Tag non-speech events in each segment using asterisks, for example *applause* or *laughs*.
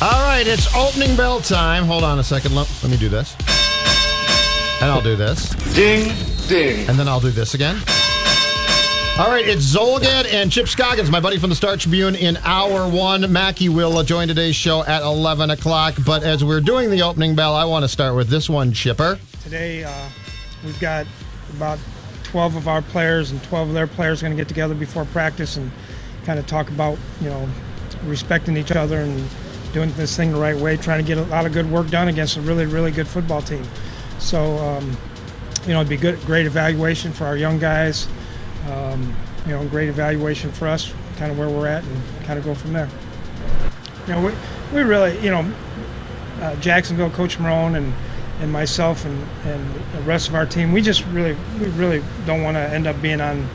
All right, it's opening bell time. Hold on a second. Let, let me do this. And I'll do this. Ding, ding. And then I'll do this again. All right, it's Zulgad and Chip Scoggins, my buddy from the Star Tribune, in hour one. Mackey will uh, join today's show at 11 o'clock. But as we're doing the opening bell, I want to start with this one, Chipper. Today, uh, we've got about 12 of our players and 12 of their players going to get together before practice and kind of talk about, you know, respecting each other and doing this thing the right way, trying to get a lot of good work done against a really, really good football team. So, um, you know, it'd be good, great evaluation for our young guys. Um, you know, great evaluation for us, kind of where we're at, and kind of go from there. You know, we, we really, you know, uh, Jacksonville, Coach Marrone, and and myself and, and the rest of our team, we just really, we really don't want to end up being on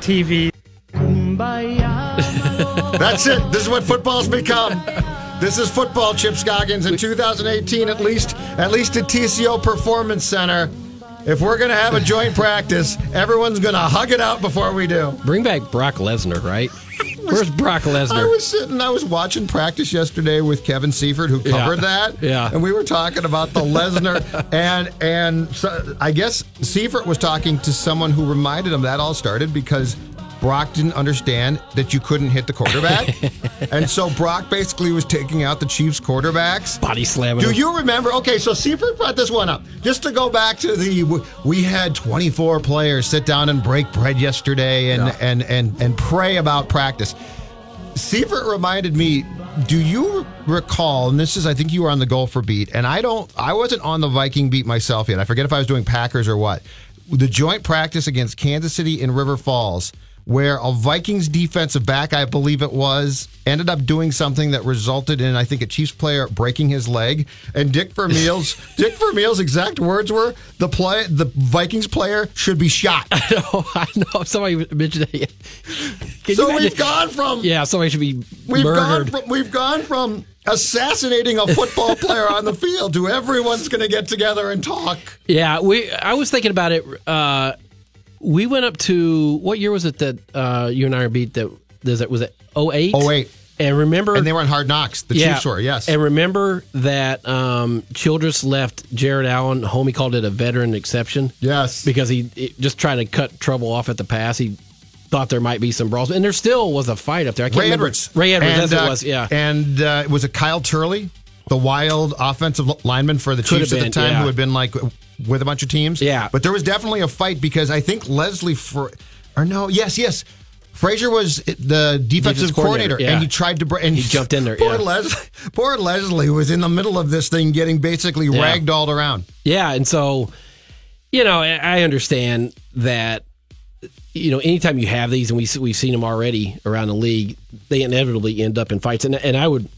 TV. That's it. This is what football's become. This is football, Chip Scoggins. In 2018, at least, at least at TCO Performance Center, if we're going to have a joint practice, everyone's going to hug it out before we do. Bring back Brock Lesnar, right? Where's Brock Lesnar? I was sitting, I was watching practice yesterday with Kevin Seifert, who covered Yeah. that. *laughs* Yeah. And we were talking about the Lesnar. *laughs* and and so, I guess Seifert was talking to someone who reminded him that all started because Brock didn't understand that you couldn't hit the quarterback. *laughs* and so Brock basically was taking out the Chiefs quarterbacks. Body slamming. Do you remember? Okay, so Seifert brought this one up. Just to go back to the, we had 24 players sit down and break bread yesterday and and and and pray about practice. Seifert reminded me. Do you recall? And this is, I think you were on the Gopher beat, and I don't. I wasn't on the Viking beat myself yet. I forget if I was doing Packers or what. The joint practice against Kansas City in River Falls, where a Vikings defensive back, I believe it was, ended up doing something that resulted in, I think, a Chiefs player breaking his leg. And Dick Vermeil's *laughs* Dick Vermeil's exact words were, "The play, the Vikings player should be shot." *laughs* I know. I know. Somebody mentioned it. Can so you we've gone from Yeah, somebody should be We've gone from we've gone from assassinating a football *laughs* player on the field to everyone's going to get together and talk. Yeah, we. I was thinking about it. Uh, we went up to what year was it that uh, you and I beat that? Does it was it 08? 08. And remember, And they were on Hard Knocks. The Chiefs were, yes. And remember that um, Childress left Jared Allen home. He called it a veteran exception. Yes. because he it- just trying to cut trouble off at the pass. He thought there might be some brawls, and there still was a fight up there. I can't Ray remember. Edwards. Ray Edwards. And, that's what uh, it was. Yeah. And uh, was it Kyle Turley, the wild offensive lineman for the Chiefs have at the time, yeah. who had been like with a bunch of teams? Yeah. But there was definitely a fight because I think Leslie, for or no, yes, yes. Frazier was the defensive Defensive coordinator, coordinator, yeah. and he tried to. And He jumped in there, Poor, yeah. Leslie, poor Leslie was in the middle of this thing, getting basically Yeah. ragdolled around. Yeah, and so you know, I I understand that you know, anytime you have these, and we we've seen them already around the league, they inevitably end up in fights. And and I would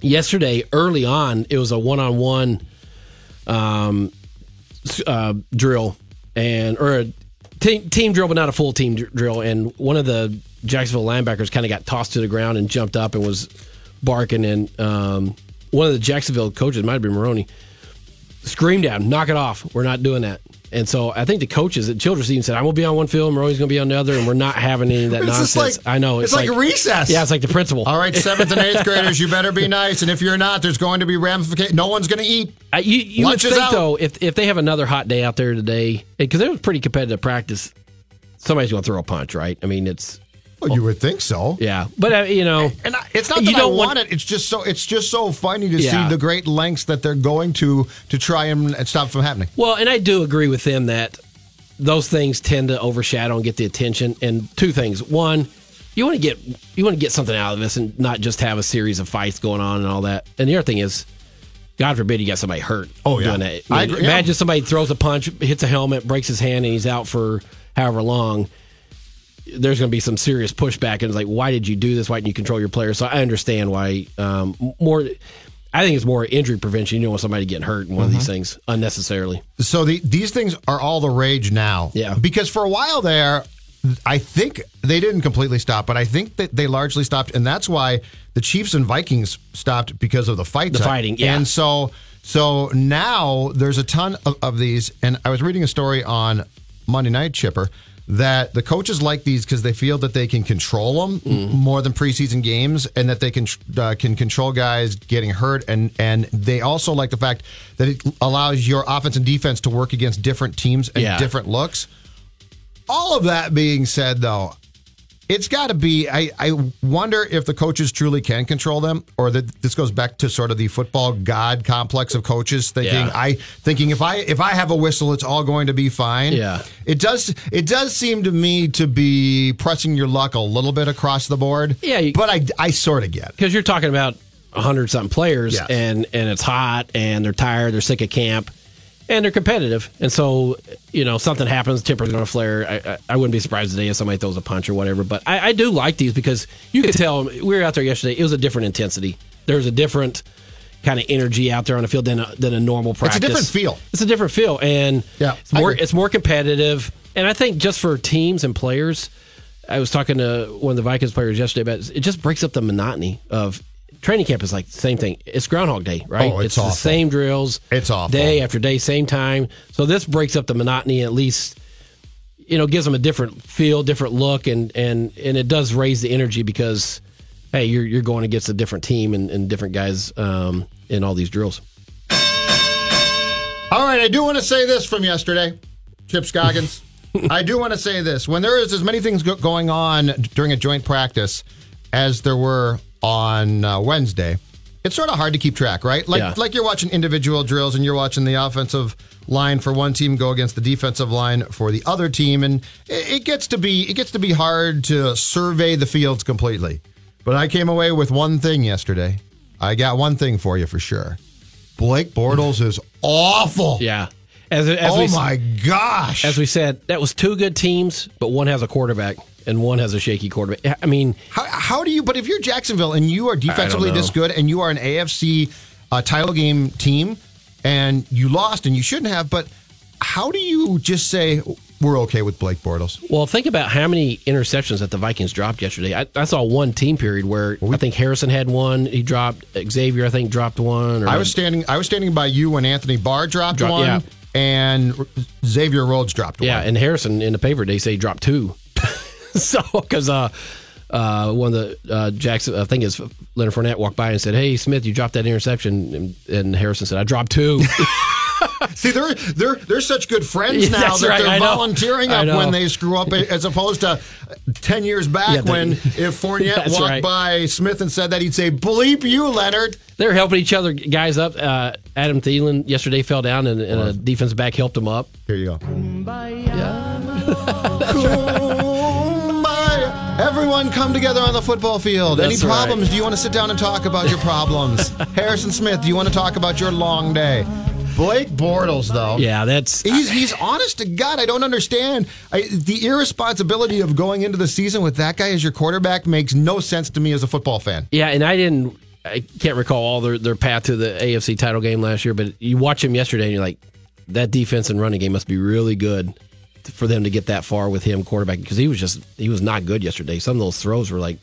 yesterday early on, it was a one on one um uh, drill and or a team, team drill, but not a full team dr- drill. And one of the Jacksonville linebackers kind of got tossed to the ground and jumped up and was barking. And um, one of the Jacksonville coaches, might have been Maroney, screamed at him, "Knock it off! We're not doing that." And so I think the coaches at Childress even said, "I'm going to be on one field, Maroney's going to be on the other, and we're not having any of that It's nonsense." like- I know it's like a recess. Yeah, it's like the principal. All right, seventh and eighth graders, you better be nice. And if you're not, there's going to be ramifications. No one's going to eat. Uh, you you Lunch would is think out. though, if if they have another hot day out there today, because it was pretty competitive practice, somebody's going to throw a punch, right? I mean, it's Well, you would think so. yeah, but uh, you know, And I, it's not You that I don't want, want- it. It's just so it's just so funny to Yeah. see the great lengths that they're going to to try and, and stop from happening. Well, and I do agree with them that those things tend to overshadow and get the attention. And two things: one, you want to get you want to get something out of this and not just have a series of fights going on and all that. And the other thing is, God forbid you got somebody hurt. Oh, yeah. doing that. I mean, agree, yeah. imagine somebody throws a punch, hits a helmet, breaks his hand, and he's out for however long. There's going to be some serious pushback, and it's like, why did you do this? Why didn't you control your players? So I understand why um, more. I think it's more injury prevention. You don't want somebody getting hurt in one of Mm-hmm. these things unnecessarily. So the, these things are all the rage now. Yeah. Because for a while there, I think they didn't completely stop, but I think that they largely stopped, and that's why the Chiefs and Vikings stopped because of the fight. The fighting, yeah. And so so now there's a ton of, of these, and I was reading a story on Monday Night Chipper that the coaches like these because they feel that they can control them Mm-hmm. more than preseason games, and that they can uh, can control guys getting hurt, and and they also like the fact that it allows your offense and defense to work against different teams and Yeah. different looks. All of that being said, though, it's got to be. I, I wonder if the coaches truly can control them, or that this goes back to sort of the football god complex of coaches thinking Yeah. I thinking if I if I have a whistle, it's all going to be fine. Yeah. it does. It does seem to me to be pressing your luck a little bit across the board. Yeah, you- but I I sort of get. because you're talking about a hundred something players, Yes. and and it's hot, and they're tired, they're sick of camp, and they're competitive, and so you know something happens, temper's going to flare. I, I, I wouldn't be surprised today if somebody throws a punch or whatever. But I, I do like these because you could tell we were out there yesterday. It was a different intensity. There's a different kind of energy out there on the field than a, than a normal practice. It's a different feel. It's a different feel, and Yeah, it's more it's more competitive. And I think just for teams and players, I was talking to one of the Vikings players yesterday about it just breaks up the monotony of training camp is like the same thing. It's Groundhog Day, right? Oh, it's the awful. same drills. It's awful. Day after day, same time. So this breaks up the monotony at least you know, gives them a different feel, different look and and and it does raise the energy because hey, you're you're going against a different team and, and different guys um, in all these drills. All right, I do want to say this from yesterday, Chip Scoggins. *laughs* I do want to say this. When there is as many things go- going on during a joint practice as there were on uh, Wednesday, it's sort of hard to keep track, right? Like Yeah. like you're watching individual drills and you're watching the offensive line for one team go against the defensive line for the other team and it, gets to be it gets to be hard to survey the fields completely. But I came away with one thing yesterday. I got one thing for you for sure. Blake Bortles is awful. Yeah. As, as oh we, my gosh! As we said, that was two good teams, but one has a quarterback and one has a shaky quarterback. I mean, how, how do you? But if you're Jacksonville and you are defensively this good and you are an AFC uh, title game team and you lost and you shouldn't have, but how do you just say we're okay with Blake Bortles? well, think about how many interceptions that the Vikings dropped yesterday. I, I saw one team period where I think Harrison had one. He dropped Xavier. I think dropped one. Or I was standing. I was standing by you when Anthony Barr dropped Drop- one, yeah. and Xavier Rhodes dropped one. yeah, and Harrison in the paper they say dropped two. *laughs* so because uh, uh, one of the uh, Jackson, I think it's Leonard Fournette walked by and said, "Hey Smith, you dropped that interception," and, and Harrison said, "I dropped two. *laughs* *laughs* See, they're they're they're such good friends now That's that right, they're I volunteering I up when they screw up, as opposed to ten years back Yeah, they- when if Fournette walked right. by Smith and said that, he'd say, "Bleep you, Leonard." They're helping each other guys up. Uh, Adam Thielen yesterday fell down, and, and a defensive back helped him up. Here you go. Kumbaya. Everyone come together on the football field. That's Any right. problems? Do you want to sit down and talk about your problems? *laughs* Harrison Smith, do you want to talk about your long day? Blake Bortles, though. Yeah, that's He's he's honest to God. I don't understand. I, the irresponsibility of going into the season with that guy as your quarterback makes no sense to me as a football fan. Yeah, and I didn't. I can't recall all their, their path to the AFC title game last year, but you watch him yesterday, and you're like, that defense and running game must be really good for them to get that far with him quarterback because he was just he was not good yesterday. Some of those throws were like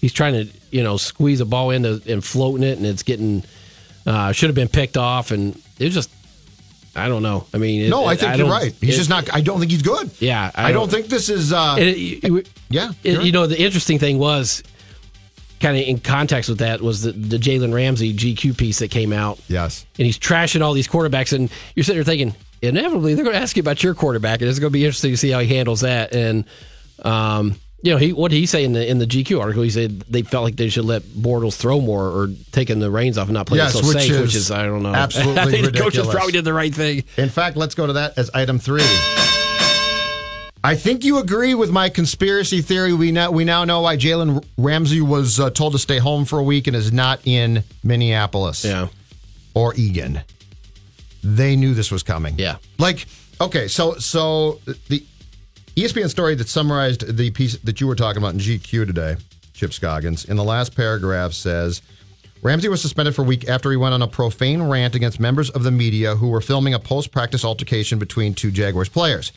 he's trying to you know squeeze a ball into and floating it, and it's getting uh, should have been picked off, and it was just I don't know. I mean, it- No, I think you're right. He's it- just not. I don't think he's good. Yeah, I, I don't, don't- think this is. Uh, it- yeah, you're you know, the interesting thing was kind of in context with that was the, the Jalen Ramsey GQ piece that came out. yes. And he's trashing all these quarterbacks, and you're sitting there thinking, inevitably they're going to ask you about your quarterback, and it's going to be interesting to see how he handles that. And um, you know, he what did he say in the in the GQ article? He said they felt like they should let Bortles throw more or taking the reins off and not playing Yes, so which safe, is which is I don't know. absolutely *laughs* I think the coaches probably did the right thing. In fact, let's go to that as item three. I think you agree with my conspiracy theory. We now we now know why Jalen Ramsey was uh, told to stay home for a week and is not in Minneapolis Yeah, or Egan. They knew this was coming. Yeah. Like okay, so so the ESPN story that summarized the piece that you were talking about in GQ today, Chip Scoggins, in the last paragraph says Ramsey was suspended for a week after he went on a profane rant against members of the media who were filming a post practice altercation between two Jaguars players.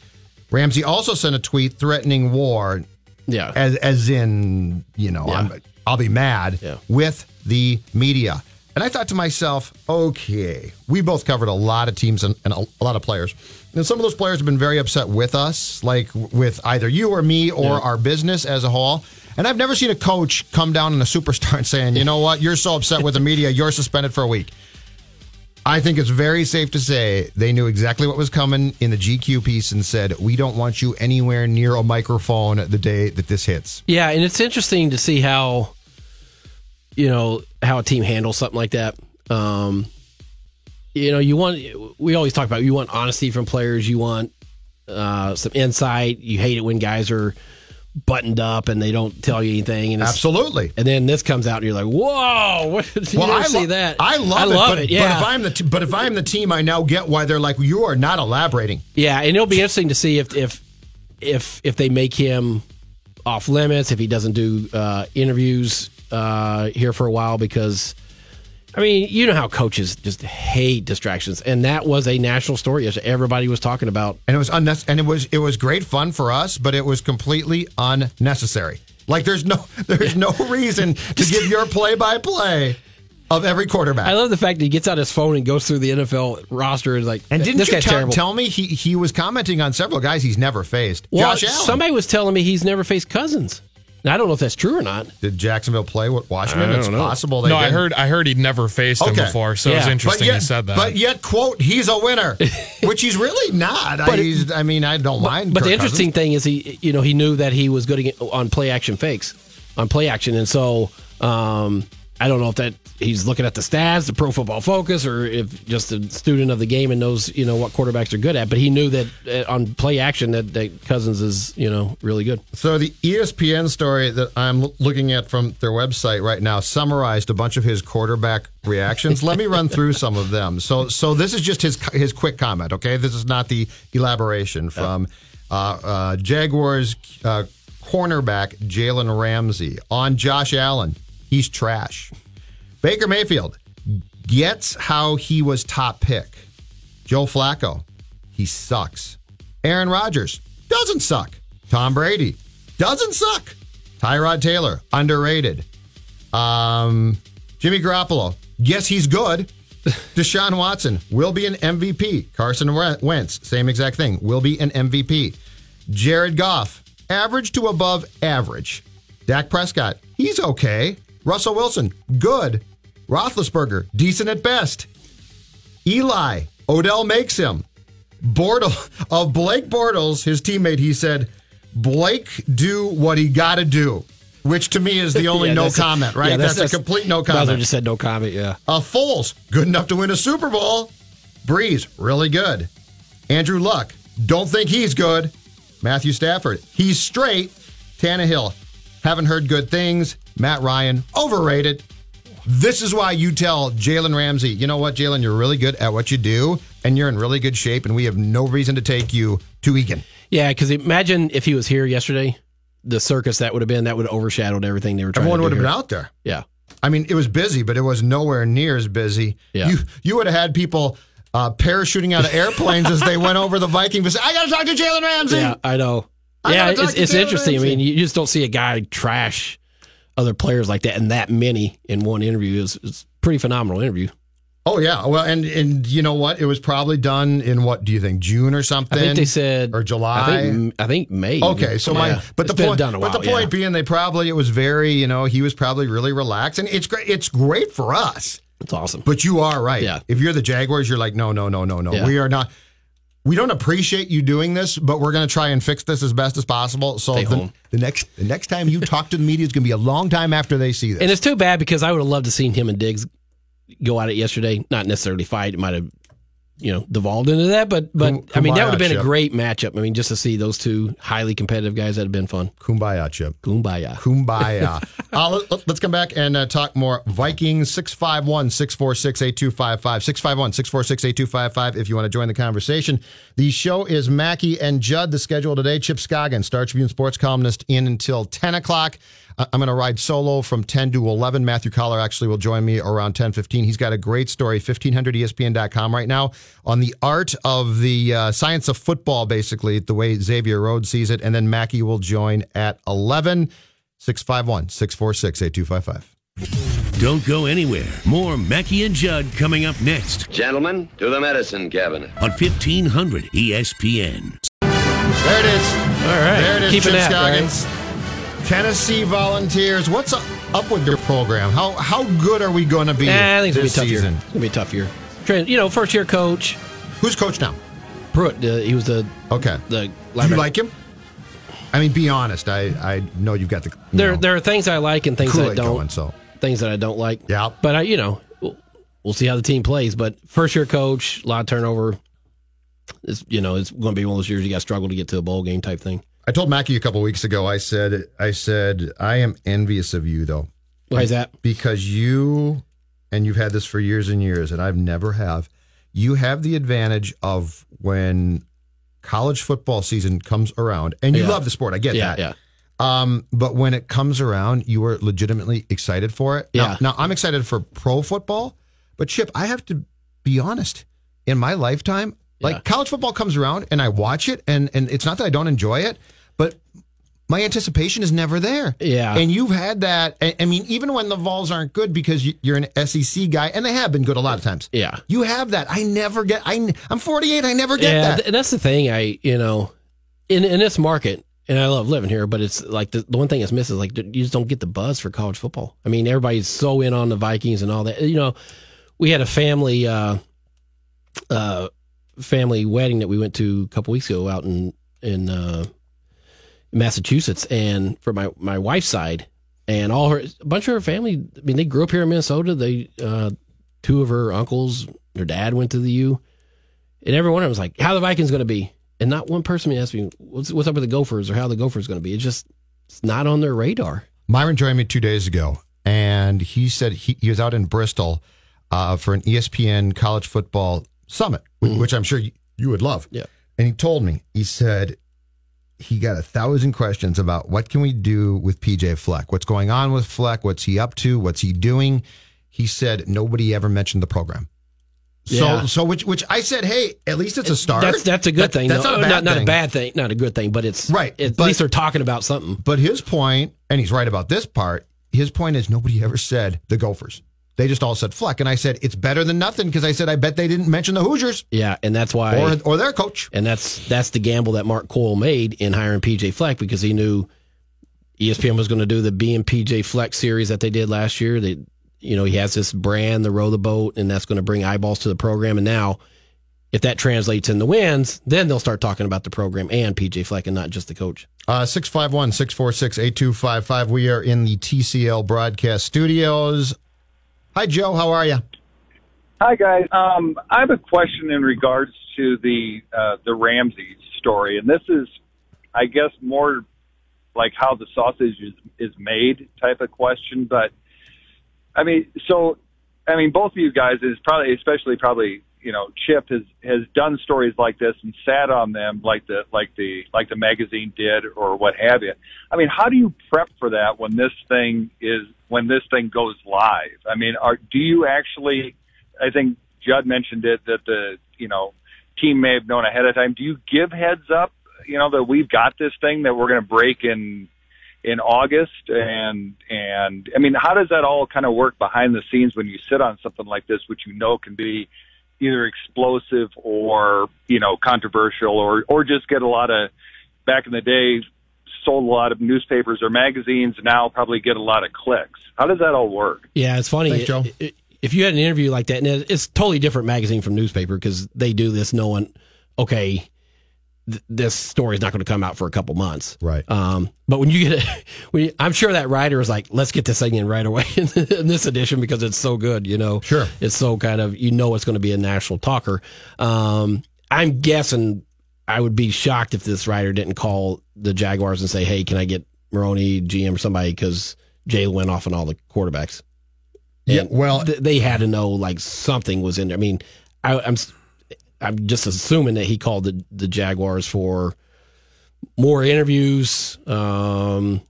Ramsey also sent a tweet threatening war, yeah. as, as in, you know, Yeah. I'm, I'll be mad Yeah. with the media. And I thought to myself, okay, we both covered a lot of teams and, and a, a lot of players. And some of those players have been very upset with us, like with either you or me or our business as a whole. And I've never seen a coach come down on a superstar and saying, you know what, you're so upset with the media, you're suspended for a week. I think it's very safe to say they knew exactly what was coming in the GQ piece and said, we don't want you anywhere near a microphone the day that this hits. Yeah, and it's interesting to see how you know how a team handles something like that. Um, you know, you want we always talk about you want honesty from players, you want uh, some insight. You hate it when guys are buttoned up and they don't tell you anything. And Absolutely. And then this comes out, and you're like, "Whoa! What, *laughs* you Well, I see lo- that? I love, I it, love but, it. Yeah, But if I'm the t- but if I'm the team, I now get why they're like you are not elaborating. Yeah, and it'll be interesting to see if if if if they make him off limits, if he doesn't do uh, interviews uh, here for a while, because I mean, you know how coaches just hate distractions, and that was a national story. as Everybody was talking about. And it was unnes- and it was it was great fun for us, but it was completely unnecessary. Like there's no *laughs* there's no reason to give your play by play of every quarterback. I love the fact that he gets out his phone and goes through the NFL roster and like, and didn't this you tell, tell me he he was commenting on several guys he's never faced? well, Josh Allen. somebody was telling me he's never faced Cousins. Now, I don't know if that's true or not. Did Jacksonville play with Washington? I don't it's know. possible they no, I didn't. heard I heard he'd never faced him before, so it was interesting yet, he said that. But yet, quote, he's a winner, *laughs* which he's really not. I, But it- he's, I mean, I don't mind. But the Kirk interesting thing is he, you know, he knew that he was good on play action fakes, on play action, and so um, I don't know if that he's looking at the stats, the Pro Football Focus, or if just a student of the game and knows you know what quarterbacks are good at. But he knew that uh, on play action that, that Cousins is you know really good. So the ESPN story that I'm looking at from their website right now summarized a bunch of his quarterback reactions. Let me run through some of them. So so this is just his his quick comment. Okay, this is not the elaboration from uh, uh, Jaguars uh, cornerback Jalen Ramsey on Josh Allen. He's trash. Baker Mayfield gets how he was top pick. Joe Flacco, he sucks. Aaron Rodgers doesn't suck. Tom Brady doesn't suck. Tyrod Taylor, underrated. Um, Jimmy Garoppolo, yes, he's good. *laughs* Deshaun Watson will be an MVP. Carson Wentz, same exact thing, will be an MVP. Jared Goff, average to above average. Dak Prescott, he's okay. Russell Wilson, good. Roethlisberger, decent at best. Eli, Odell makes him. Bortle *laughs* of Blake Bortles, his teammate, he said, Blake do what he got to do, which to me is the *laughs* only Yeah, no a- comment, right? yeah, that's, a complete no comment. just said no comment. Yeah. Uh, Foles, good enough to win a Super Bowl. Brees, really good. Andrew Luck, don't think he's good. Matthew Stafford, he's straight. Tannehill, haven't heard good things. Matt Ryan, overrated. This is why you tell Jalen Ramsey, you know what, Jalen, you're really good at what you do, and you're in really good shape, and we have no reason to take you to Egan. Yeah, because imagine if he was here yesterday, the circus that would have been that would have overshadowed everything they were trying Everyone would have been out there. Yeah. I mean, it was busy, but it was nowhere near as busy. Yeah. You you would have had people uh, parachuting out of airplanes as they went over the Viking. But I got to talk to Jalen Ramsey. Yeah, I know. I yeah, it's, it's interesting. I mean, you just don't see a guy trash other players like that and that many in one interview. It's a pretty phenomenal interview. Oh yeah. Well, and and you know what? It was probably done in what do you think? June or something? I think they said or July. I think, I think May. Okay, so my Yeah. but the point done a but the while, point yeah. being they probably it was very you know he was probably really relaxed and it's great it's great for us it's awesome. but you are right Yeah. if you're the Jaguars you're like no no no no no Yeah. we are not we don't appreciate you doing this, but we're going to try and fix this as best as possible. So the, the next the next time you talk to the media is going to be a long time after they see this. And it's too bad because I would have loved to seen him and Diggs go at it yesterday. Not necessarily fight. It might have, you know, devolved into that. But but Kum- I mean, that would have been kumbaya, a great matchup. I mean, just to see those two highly competitive guys that would have been fun. Kumbaya, Chip. Kumbaya. Kumbaya. *laughs* uh, let, us come back and uh, talk more. Vikings 651 646 8255. 651 646 8255 if you want to join the conversation. The show is Mackey and Judd. The schedule today Chip Scoggin, Star Tribune sports columnist, in until 10 o'clock. I'm going to ride solo from 10 to 11. Matthew Coller actually will join me around 10:15. He's got a great story, 1500ESPN.com right now on the art of the uh, science of football, basically the way Xavier Rhodes sees it. And then Mackey will join at 11. 651 646 8255. Don't go anywhere. More Mackey and Judd coming up next Gentlemen, to the medicine cabinet. on E 1500 ESPN. There it is. All right. There it is, Keeping Chip that, Scoggins. Tennessee Volunteers. What's up, with your program? How how good are we going to be Eh, I think it's this gonna be tough season? year. It's gonna be a tough year. Train, you know, first year coach Who's coach now? Pruitt. Uh, he was the Okay. the. Do you like him? I mean, be honest. I, I know you've got the you There know, there are things I like and things that I Kool-Aid don't. going. So Things that I don't like. Yeah. But I, you know, we'll, we'll see how the team plays. But first year coach, a lot of turnover. It's you know, it's going to be one of those years you got to struggle to get to a bowl game type thing. I told Mackey a couple weeks ago. I said I said I am envious of you though Why is that? because you and you've had this for years and years and I've never have you have the advantage of when college football season comes around and you Yeah. love the sport I get Yeah, that yeah. um but when it comes around you are legitimately excited for it Yeah. now, now I'm excited for pro football but Chip I have to be honest in my lifetime like college football comes around and I watch it and and it's not that I don't enjoy it but my anticipation is never there. Yeah. And you've had that. I mean, even when the Vols aren't good because you- you're an SEC guy, and they have been good a lot of times. Yeah. You have that. I never get. I, I'm 48. I never get yeah, that. th- and that's the thing. I you know, in in this market, and I love living here, but it's like the, the one thing that's missing is like you just don't get the buzz for college football. I mean, everybody's so in on the Vikings and all that. You know, we had a family uh, uh, family wedding that we went to a couple weeks ago out in in uh, Massachusetts, and for my my wife's side, and all her a bunch of her family. I mean, they grew up here in Minnesota. They uh, two of her uncles, her dad went to the U, and every one of them was like, "How the Vikings going to be?" And not one person asked me, "What's what's up with the Gophers?" or "How the Gophers going to be?" It's just it's not on their radar. Myron joined me two days ago, and he said he, he was out in Bristol uh, for an ESPN college football summit, which, mm-hmm. which I'm sure you, you would love. Yeah. And he told me, he said he got a thousand questions about what can we do with PJ Fleck? What's going on with Fleck? What's he up to? What's he doing? He said nobody ever mentioned the program. So, Yeah. so which, which I said, hey, at least it's a start. That's that's a good That- thing. That's not a bad not, not thing. a bad thing. Not a good thing, but it's Right, At but- least they're talking about something. But his point, and he's right about this part, his point is nobody ever said the Gophers. They just all said Fleck. And I said, it's better than nothing because I said, I bet they didn't mention the Hoosiers Yeah, and that's why. or, or their coach. And that's that's the gamble that Mark Coyle made in hiring PJ Fleck because he knew ESPN was going to do the B and PJ Fleck series that they did last year. They, you know, he has this brand, the row the boat, and that's going to bring eyeballs to the program. And now, if that translates into wins, then they'll start talking about the program and PJ Fleck and not just the coach. Uh, 651 646 8255. We are in the TCL broadcast studios. Hi, Joe. How are you? Hi guys. Um, I have a question in regards to the uh, the Ramsey story, and this is, I guess, more like how the sausage is is made type of question. But I mean, so I mean, both of you guys is probably, especially probably, you know, Chip has has done stories like this and sat on them like the like the like the magazine did or what have you. I mean, how do you prep for that when this thing is when this thing goes live? I mean, are do you actually? I think Judd mentioned it that the you know team may have known ahead of time. Do you give heads up? You know that we've got this thing that we're going to break in in August, and and I mean, how does that all kind of work behind the scenes when you sit on something like this, which you know can be either explosive or you know controversial, or or just get a lot of back in the day sold a lot of newspapers or magazines. Now probably get a lot of clicks. How does that all work? Yeah, it's funny. Thanks, Joe. It- it- if you had an interview like that, and it's totally different magazine from newspaper because they do this knowing, okay, th- this story is not going to come out for a couple months. Right. Um, but when you get it, *laughs* when you, I'm sure that writer is like, let's get this thing in right away *laughs* in, this edition because it's so good, you know? Sure. It's so kind of, you know, it's going to be a national talker. Um, I'm guessing I would be shocked if this writer didn't call the Jaguars and say, hey, can I get Maroney, GM, or somebody? Because Jay went off on all the quarterbacks. Yeah, well- th- they had to know like something was in there. I mean, I, I'm I'm just assuming that he called the the Jaguars for more interviews. Um,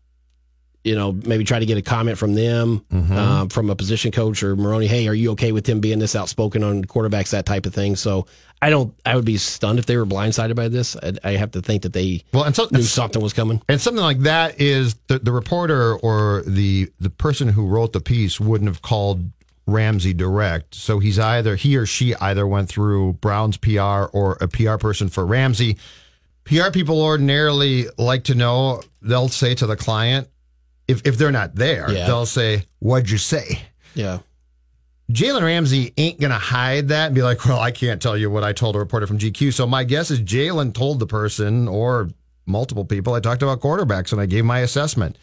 you know, maybe try to get a comment from them, um, from a position coach or Maroney. Hey, are you okay with him being this outspoken on quarterbacks, that type of thing? So I don't. I would be stunned if they were blindsided by this. I, I have to think that they Well, and so knew something was coming. And something like that is the, the reporter or the the person who wrote the piece wouldn't have called Ramsey direct. So he's either he or she either went through Brown's PR or a PR person for Ramsey. PR people ordinarily like to know. They'll say to the client, if if they're not there, Yeah. they'll say, "What'd you say?" Yeah. Jalen Ramsey ain't going to hide that and be like, well, I can't tell you what I told a reporter from GQ. So my guess is Jalen told the person or multiple people I talked about quarterbacks and I gave my assessment.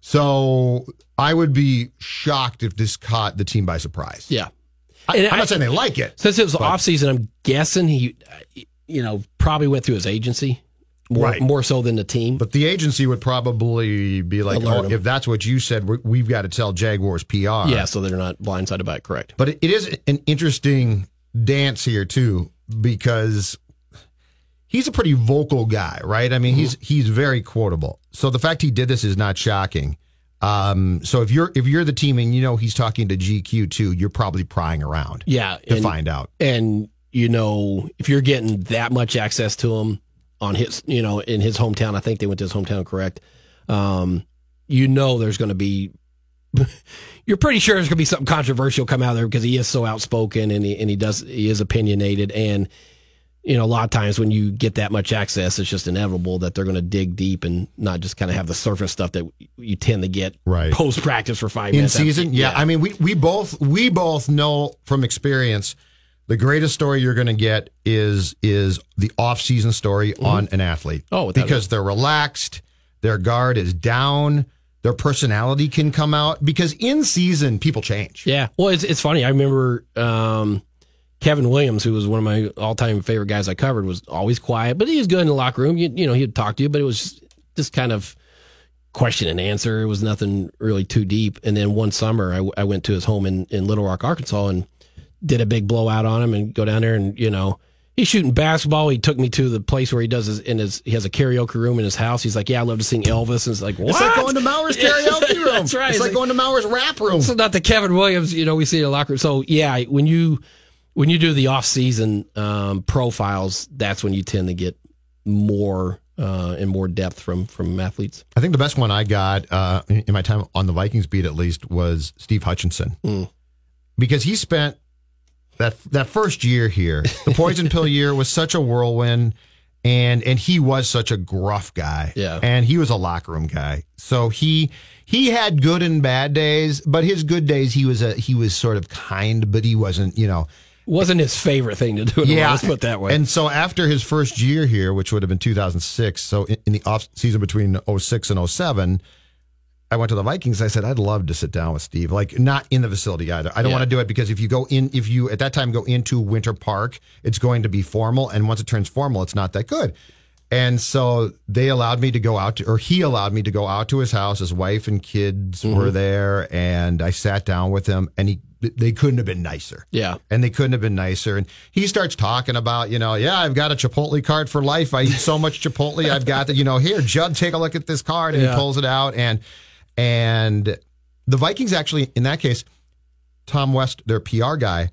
So I would be shocked if this caught the team by surprise. Yeah. I, am not saying they like it. Since it was off season, I'm guessing he, you know, probably went through his agency more, Right. more so than the team. But the agency would probably be like, oh, if that's what you said, we- we've got to tell Jaguars PR. yeah, so they're not blindsided by it. Correct. But it it is an interesting dance here too because he's a pretty vocal guy, right? I mean, he's he's very quotable. So the fact he did this is not shocking. Um, so if you're if you're the team and you know he's talking to GQ too, you're probably prying around Yeah, to and, find out. and you know if you're getting that much access to him on his, you know, in his hometown, I think they went to his hometown, correct? Um, you know, there's going to be. *laughs* You're pretty sure there's going to be something controversial come out of there because he is so outspoken and he and he does he is opinionated and you know a lot of times when you get that much access, it's just inevitable that they're going to dig deep and not just kind of have the surface stuff that you tend to get Right. post practice for five in minutes season. Yeah, I mean, we we both we both know from experience the greatest story you're going to get is is the off season story on an athlete. Oh, because they're relaxed, their guard is down, their personality can come out. Because in season, people change. Yeah. Well, it's it's funny. I remember um, Kevin Williams, who was one of my all time favorite guys I covered, was always quiet, but he was good in the locker room. You, you know, he'd talk to you, but it was just kind of question and answer. It was nothing really too deep. And then one summer, I, I went to his home in, in Little Rock, Arkansas, and did a big blowout on him and go down there and you know. He's shooting basketball. He took me to the place where he does his in his he has a karaoke room in his house. He's like, "Yeah, I love to sing Elvis." And it's like, "What?" It's like going to Mauer's *laughs* karaoke room. That's right. It's like going to Mauer's rap room. So not the Kevin Williams, you know, we see in the locker room. So yeah, when you when you do the off season um, profiles, that's when you tend to get more uh, and more depth from from athletes. I think the best one I got uh, in my time on the Vikings beat, at least, was Steve Hutchinson, Hmm. because he spent that that first year here. The poison pill year was such a whirlwind, and and he was such a gruff guy. Yeah. and he was a locker room guy. So he he had good and bad days, but his good days he was a he was sort of kind, but he wasn't you know. Wasn't his favorite thing to do. In yeah, let's put that way. And so after his first year here, which would have been 2006, so in, in the off season between 06 and 07, I went to the Vikings. I said, I'd love to sit down with Steve, like not in the facility either. I don't Yeah. want to do it because if you go in, if you at that time go into Winter Park, it's going to be formal. And once it turns formal, it's not that good. And so they allowed me to go out to, or he allowed me to go out to his house. His wife and kids Mm-hmm. were there. And I sat down with him and he, they couldn't have been nicer yeah, and they couldn't have been nicer. And he starts talking about, you know, yeah, I've got a Chipotle card for life. I eat so much Chipotle. I've got the, you know, here, Judd, take a look at this card, and Yeah. he pulls it out. And and the Vikings actually, in that case, Tom West, their PR guy,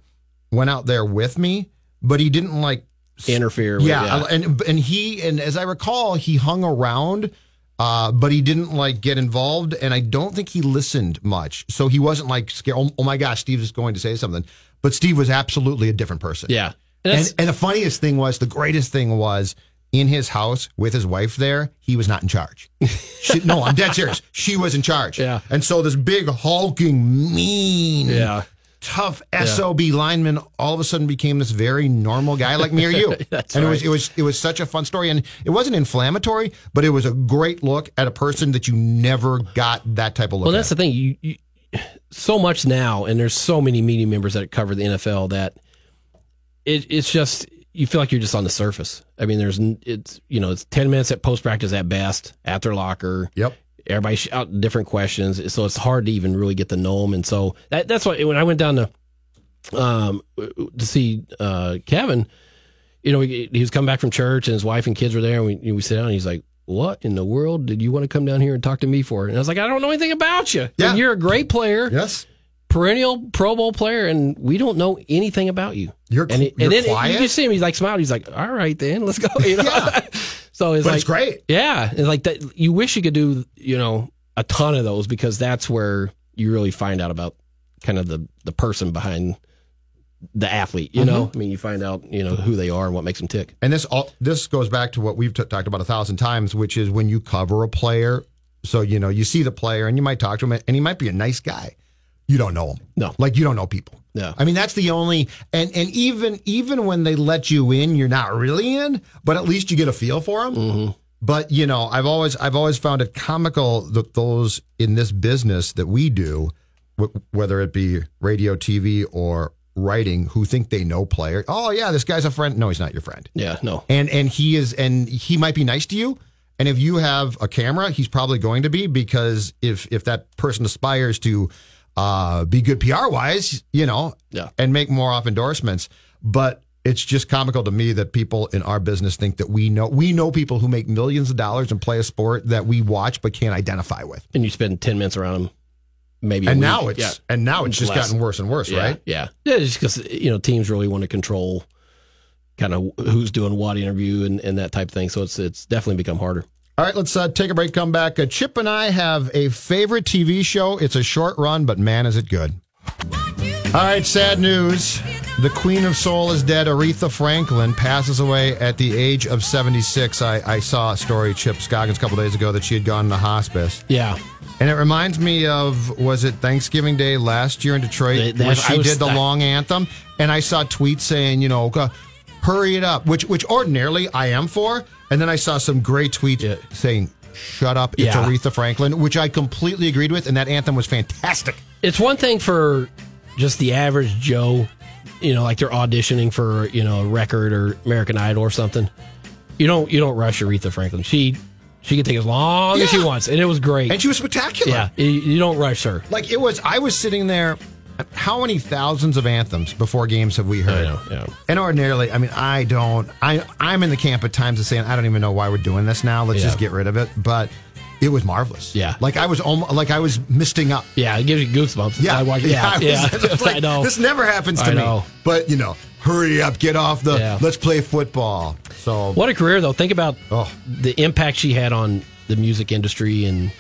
went out there with me, but he didn't like interfere. With, yeah, yeah. and and he and as I recall, he hung around, uh, but he didn't like get involved, and I don't think he listened much. So he wasn't like scared. Oh, oh my gosh, Steve is going to say something. But Steve was absolutely a different person. yeah. And And, and the funniest thing was, the greatest thing was in his house with his wife there, he was not in charge. She, no, I'm dead serious. She was in charge. Yeah. And so this big hulking, mean, yeah. tough SOB lineman all of a sudden became this very normal guy like me or you. *laughs* That's and it was it was it was such a fun story and it wasn't inflammatory, but it was a great look at a person that you never got that type of look Well, that's at. the thing. You, you so much now, and there's so many media members that cover the NFL that it, it's just you feel like you're just on the surface. I mean, there's it's you know it's ten minutes at post practice at best after locker. Yep. Everybody out different questions, so it's hard to even really get to know them. And so that, that's why when I went down to um to see uh Kevin, you know, he, he was coming back from church and his wife and kids were there, and we we sit down. and He's like, "What in the world did you want to come down here and talk to me for?" And I was like, "I don't know anything about you. Yeah. And you're a great player, Yes. Perennial Pro Bowl player, and we don't know anything about you." You're and, he- you're and then quiet? you just see him. He's like smiling. He's like, "All right, then, let's go." *laughs* You know? Yeah. *laughs* so it's But like it's great. yeah, it's like that. You wish you could do, you know, a ton of those because that's where you really find out about kind of the the person behind the athlete. You Mm-hmm. know, I mean, you find out, you know, who they are and what makes them tick. And this all this goes back to what we've t- talked about a thousand times, which is when you cover a player. So you know you see the player and you might talk to him, and he might be a nice guy. You don't know them. No. like you don't know people. Yeah. I mean that's the only and and even even when they let you in, you're not really in, but at least you get a feel for them. Mm-hmm. But you know, I've always I've always found it comical that those in this business that we do, w- whether it be radio, TV, or writing, who think they know player. Oh yeah, this guy's a friend. No, he's not your friend Yeah, no. and and he is and he might be nice to you and if you have a camera he's probably going to be because if if that person aspires to uh be good PR wise you know Yeah. and make more off endorsements but it's just comical to me that people in our business think that we know we know people who make millions of dollars and play a sport that we watch but can't identify with And you spend ten minutes around them, maybe. and week. now it's yeah. and now it's just Less. gotten worse and worse yeah, right Yeah, yeah. Just because you know teams really want to control kind of who's doing what interview and, and that type of thing. So it's it's definitely become harder. All right, let's uh, take a break, come back. Uh, Chip and I have a favorite TV show. It's a short run, but man, is it good. All right, sad news. The Queen of Soul is dead. Aretha Franklin passes away at the age of 76. I, I saw a story, Chip Scoggins, a couple days ago that she had gone to hospice. Yeah, And it reminds me of, was it Thanksgiving Day last year in Detroit That- where she did the long anthem? And I saw tweets saying, you know, hurry it up, which which ordinarily I am for. And then I saw some great tweets Yeah. saying, shut up, it's Yeah. Aretha Franklin, which I completely agreed with. And that anthem was fantastic. it's one thing for just the average Joe, you know, like they're auditioning for you know a record or American Idol or something. You don't you don't rush Aretha Franklin. She she can take as long as she wants, and it was great. And she was spectacular. yeah, you, you don't rush her. Like it was, I was sitting there. How many thousands of anthems before games have we heard? I know, yeah. And ordinarily, I mean, I don't. I I'm in the camp at times of saying I don't even know why we're doing this now. Let's Yeah. just get rid of it. But it was marvelous. Yeah. like I was almost like I was misting up. Yeah, it gives you goosebumps. Yeah, I watch, yeah, *laughs* I was- yeah. it's *laughs* like, I know. This never happens to I me. know. But you know, hurry up, get off the. Yeah. Let's play football. So What a career though! Think about Oh. the impact she had on the music industry and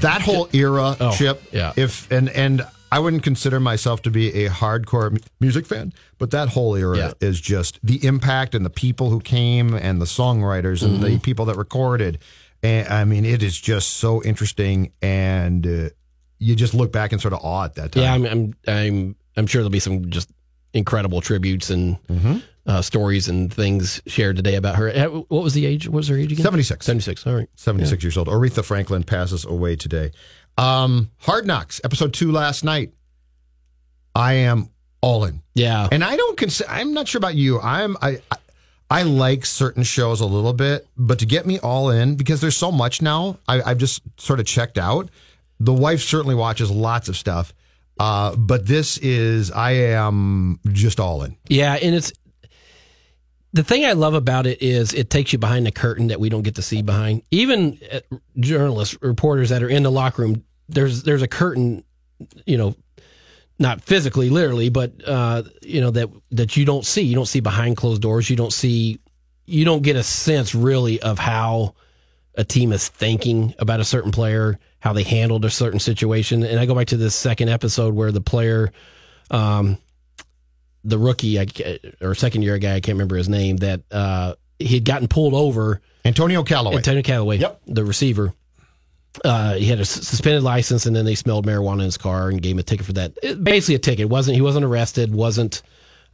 that whole era, Oh, Chip. yeah. If and and I wouldn't consider myself to be a hardcore music fan, but that whole era Yeah. is just the impact and the people who came and the songwriters and Mm-hmm. the people that recorded. And I mean, it is just so interesting, and uh, you just look back and sort of awe at that time. yeah, I'm I'm I'm, I'm sure there'll be some just incredible tributes and Mm-hmm. uh, stories and things shared today about her. Uh, What was the age? What was her age again? 76. Seventy six. All right. 76 years old. Aretha Franklin passes away today. Um, Hard Knocks, episode two last night. I am all in. Yeah. And I don't consider, I'm not sure about you. I'm, I, I, I like certain shows a little bit, but to get me all in, because there's so much now, I, I've just sort of checked out. The wife certainly watches lots of stuff. Uh, but this is, I am just all in. Yeah, and it's the thing I love about it is it takes you behind the curtain that we don't get to see behind. Even uh, journalists, reporters that are in the locker room, there's there's a curtain, you know, not physically, literally, but uh, you know that that you don't see. You don't see behind closed doors. You don't see. You don't get a sense really of how a team is thinking about a certain player, how they handled a certain situation. And I go back to this second episode where the player. Um, the rookie I, or second year guy, I can't remember his name, that uh, he had gotten pulled over. Antonio Callaway. Antonio Callaway, Yep. the receiver. uh, he had a suspended license, and then they smelled marijuana in his car and gave him a ticket for that. It, basically, a ticket. wasn't He wasn't arrested. wasn't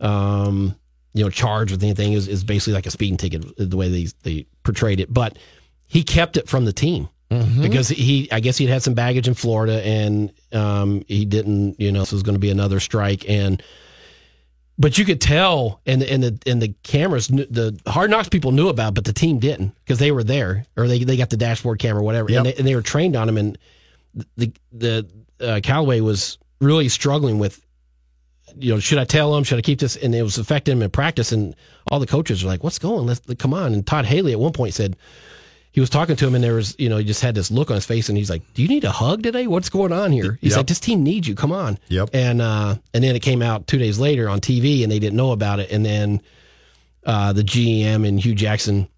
um, you know charged with anything. Is is basically like a speeding ticket the way they they portrayed it. But he kept it from the team. Mm-hmm. Because he, I guess he'd had some baggage in Florida, and um, he didn't, you know, this was going to be another strike, and but you could tell, and and the and the cameras, the Hard Knocks people knew about, but the team didn't because they were there or they they got the dashboard camera, or whatever, yep. and, they, and they were trained on him. And the the uh, Callaway was really struggling with, you know, should I tell him? Should I keep this? And it was affecting him in practice. And all the coaches were like, "What's going? Let's come on." And Todd Haley at one point said, he was talking to him and there was, you know, he just had this look on his face and he's like, Do you need a hug today? What's going on here? He's yep. like, This team needs you. Come on. Yep. And uh and then it came out two days later on TV and they didn't know about it. And then uh the GM and Hue Jackson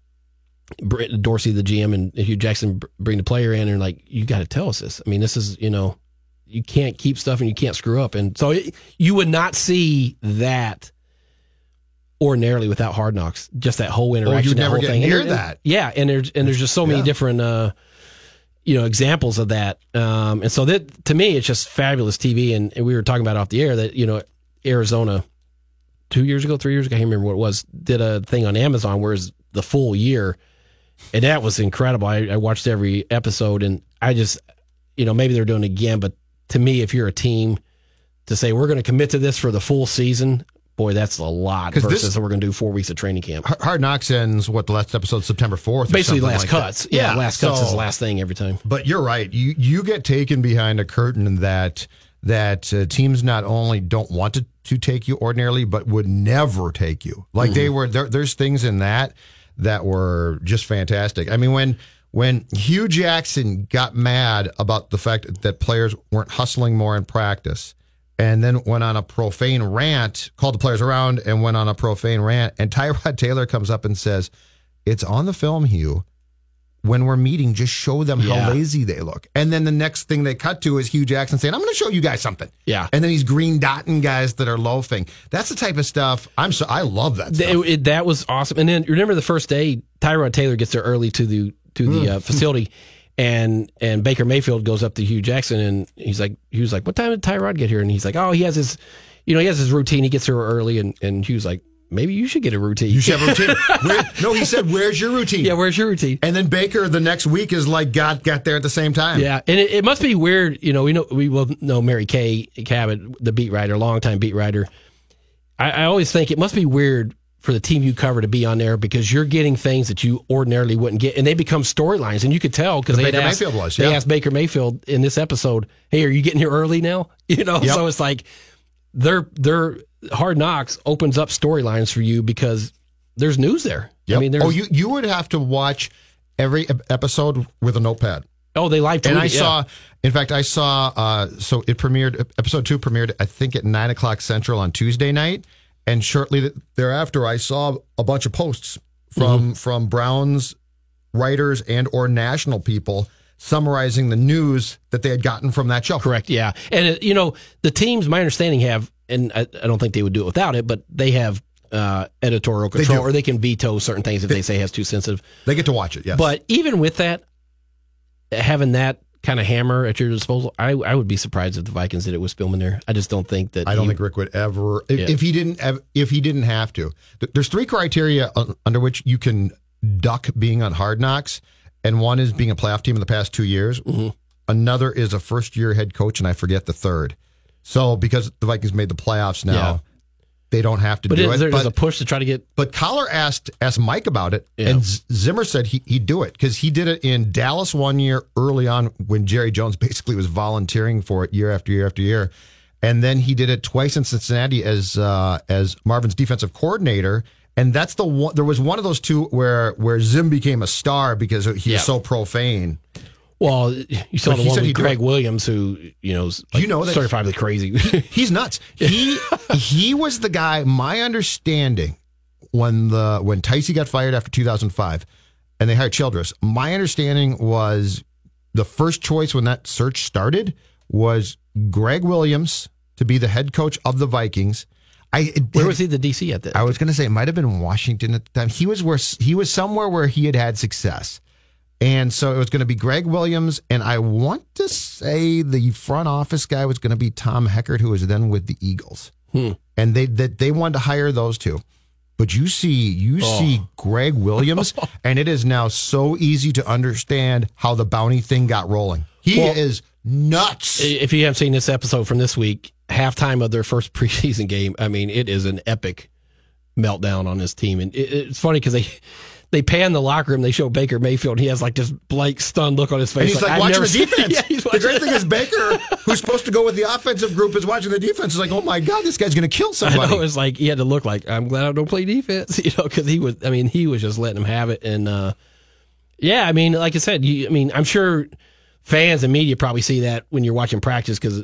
Dorsey, the GM, and Hue Jackson bring the player in and like, you got to tell us this. I mean, this is, you know, you can't keep stuff and you can't screw up. And so it, you would not see that ordinarily without Hard Knocks. Just that whole interaction, oh, you never get thing. near that. Yeah, and there's and there's just so many yeah. different uh, you know examples of that. Um, and so that to me, it's just fabulous TV. And, and we were talking about off the air that you know Arizona two years ago, three years ago, I can't remember what it was, did a thing on Amazon where it's the full year, and that was incredible. I, I watched every episode, and I just you know maybe they're doing it again, but to me, if you're a team to say we're going to commit to this for the full season, boy, that's a lot versus this, we're going to do four weeks of training camp. Hard Knocks ends what the last episode September fourth. Basically, last like cuts. Yeah, yeah, last cuts so, is the last thing every time. But you're right. You you get taken behind a curtain that that uh, teams not only don't want to, to take you ordinarily, but would never take you. Like mm-hmm. they were there, There's things in that that were just fantastic. I mean, when when Hue Jackson got mad about the fact that players weren't hustling more in practice and then went on a profane rant, called the players around and went on a profane rant. And Tyrod *laughs* Taylor comes up and says, It's on the film, Hue. When we're meeting, just show them yeah. how lazy they look. And then the next thing they cut to is Hue Jackson saying, I'm going to show you guys something. Yeah. And then he's green dotting guys that are loafing. That's the type of stuff I'm so, I love that it, it, that was awesome. And then remember the first day, Tyrod Taylor gets there early to the, to the mm. uh, facility *laughs* and and Baker Mayfield goes up to Hue Jackson and he's like he was like, What time did Tyrod get here? And he's like, Oh, he has his you know, he has his routine, he gets here early and, and Hue's like, Maybe you should get a routine. You should have a routine. *laughs* Where, no, he said, "Where's your routine?" Yeah, where's your routine? And then Baker the next week is like, "Got got there at the same time." Yeah, and it, it must be weird. You know, we know we will know Mary Kay Cabot, the beat writer, longtime beat writer. I, I always think it must be weird for the team you cover to be on there because you're getting things that you ordinarily wouldn't get, and they become storylines. And you could tell because they Baker asked, Mayfield was, yeah. they asked Baker Mayfield in this episode, "Hey, are you getting here early now?" *laughs* You know, yep. so it's like their their hard knocks opens up storylines for you because there's news there. Yep. I mean, oh, you you would have to watch every episode with a notepad. Oh, they live tweeted. And I yeah. saw, in fact, I saw. Uh, so it premiered. Episode two premiered, I think, at nine o'clock central on Tuesday night and shortly thereafter, I saw a bunch of posts from mm-hmm. from Browns writers and or national people summarizing the news that they had gotten from that show. Correct. Yeah, and uh, you know the teams, my understanding, have, and I, I, don't think they would do it without it, but they have uh, editorial control, they or they can veto certain things if they, they say has too sensitive. They get to watch it. Yes. But even with that, having that kind of hammer at your disposal, I, I would be surprised if the Vikings did it with Spielman there. I just don't think that. I don't he, think Rick would ever if, yeah. if he didn't if he didn't have to. There's three criteria under which you can duck being on Hard Knocks, and one is being a playoff team in the past two years. Mm-hmm. Another is a first year head coach, and I forget the third. So because the Vikings made the playoffs now. Yeah they don't have to but do it. There's but, a push to try to get. But Coller asked asked Mike about it, yeah. and Zimmer said he, he'd do it because he did it in Dallas one year early on when Jerry Jones *laughs* basically was volunteering for it year after year after year, and then he did it twice in Cincinnati as uh, as Marvin's defensive coordinator. And that's the one. There was one of those two where where Zim became a star because he yeah. was so profane. Well, you saw but the one with Gregg Williams, who you know, like you know, certifiably crazy. *laughs* he's nuts. He *laughs* he was the guy. My understanding when the when Ticey got fired after 2005, and they hired Childress. My understanding was the first choice when that search started was Gregg Williams to be the head coach of the Vikings. I, where was he the DC at that? I was going to say it might have been Washington at the time. He was where he was somewhere where he had had success And so it was going to be Gregg Williams, and I want to say the front office guy was going to be Tom Heckert, who was then with the Eagles. Hmm. And they that they wanted to hire those two. But you see, you Oh. see Gregg Williams, *laughs* and it is now so easy to understand how the bounty thing got rolling. He Well- is nuts. If you haven't seen this episode from this week, halftime of their first *laughs* preseason game, I mean, it is an epic meltdown on this team. And it, it's funny because they they pan the locker room, they show Baker Mayfield, and he has like this blank, stunned look on his face. And he's like, I've watching the defense. *laughs* Yeah, the great thing is *laughs* Baker, who's supposed to go with the offensive group, is watching the defense. Is like, oh my god, this guy's going to kill I somebody. know it's like he had to look like I'm glad I don't play defense, *laughs* you know, because he was. I mean, he was just letting him have it, and uh, yeah, I mean, like I said, you, I mean, I'm sure fans and media probably see that when you're watching practice because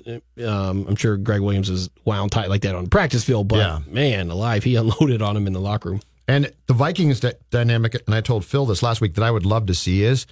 um, I'm sure Gregg Williams is wound tight like that on the practice field, but Yeah. man, alive, he unloaded on him in the locker room. And the Vikings d- dynamic, and I told Phil this last week that I would love to see is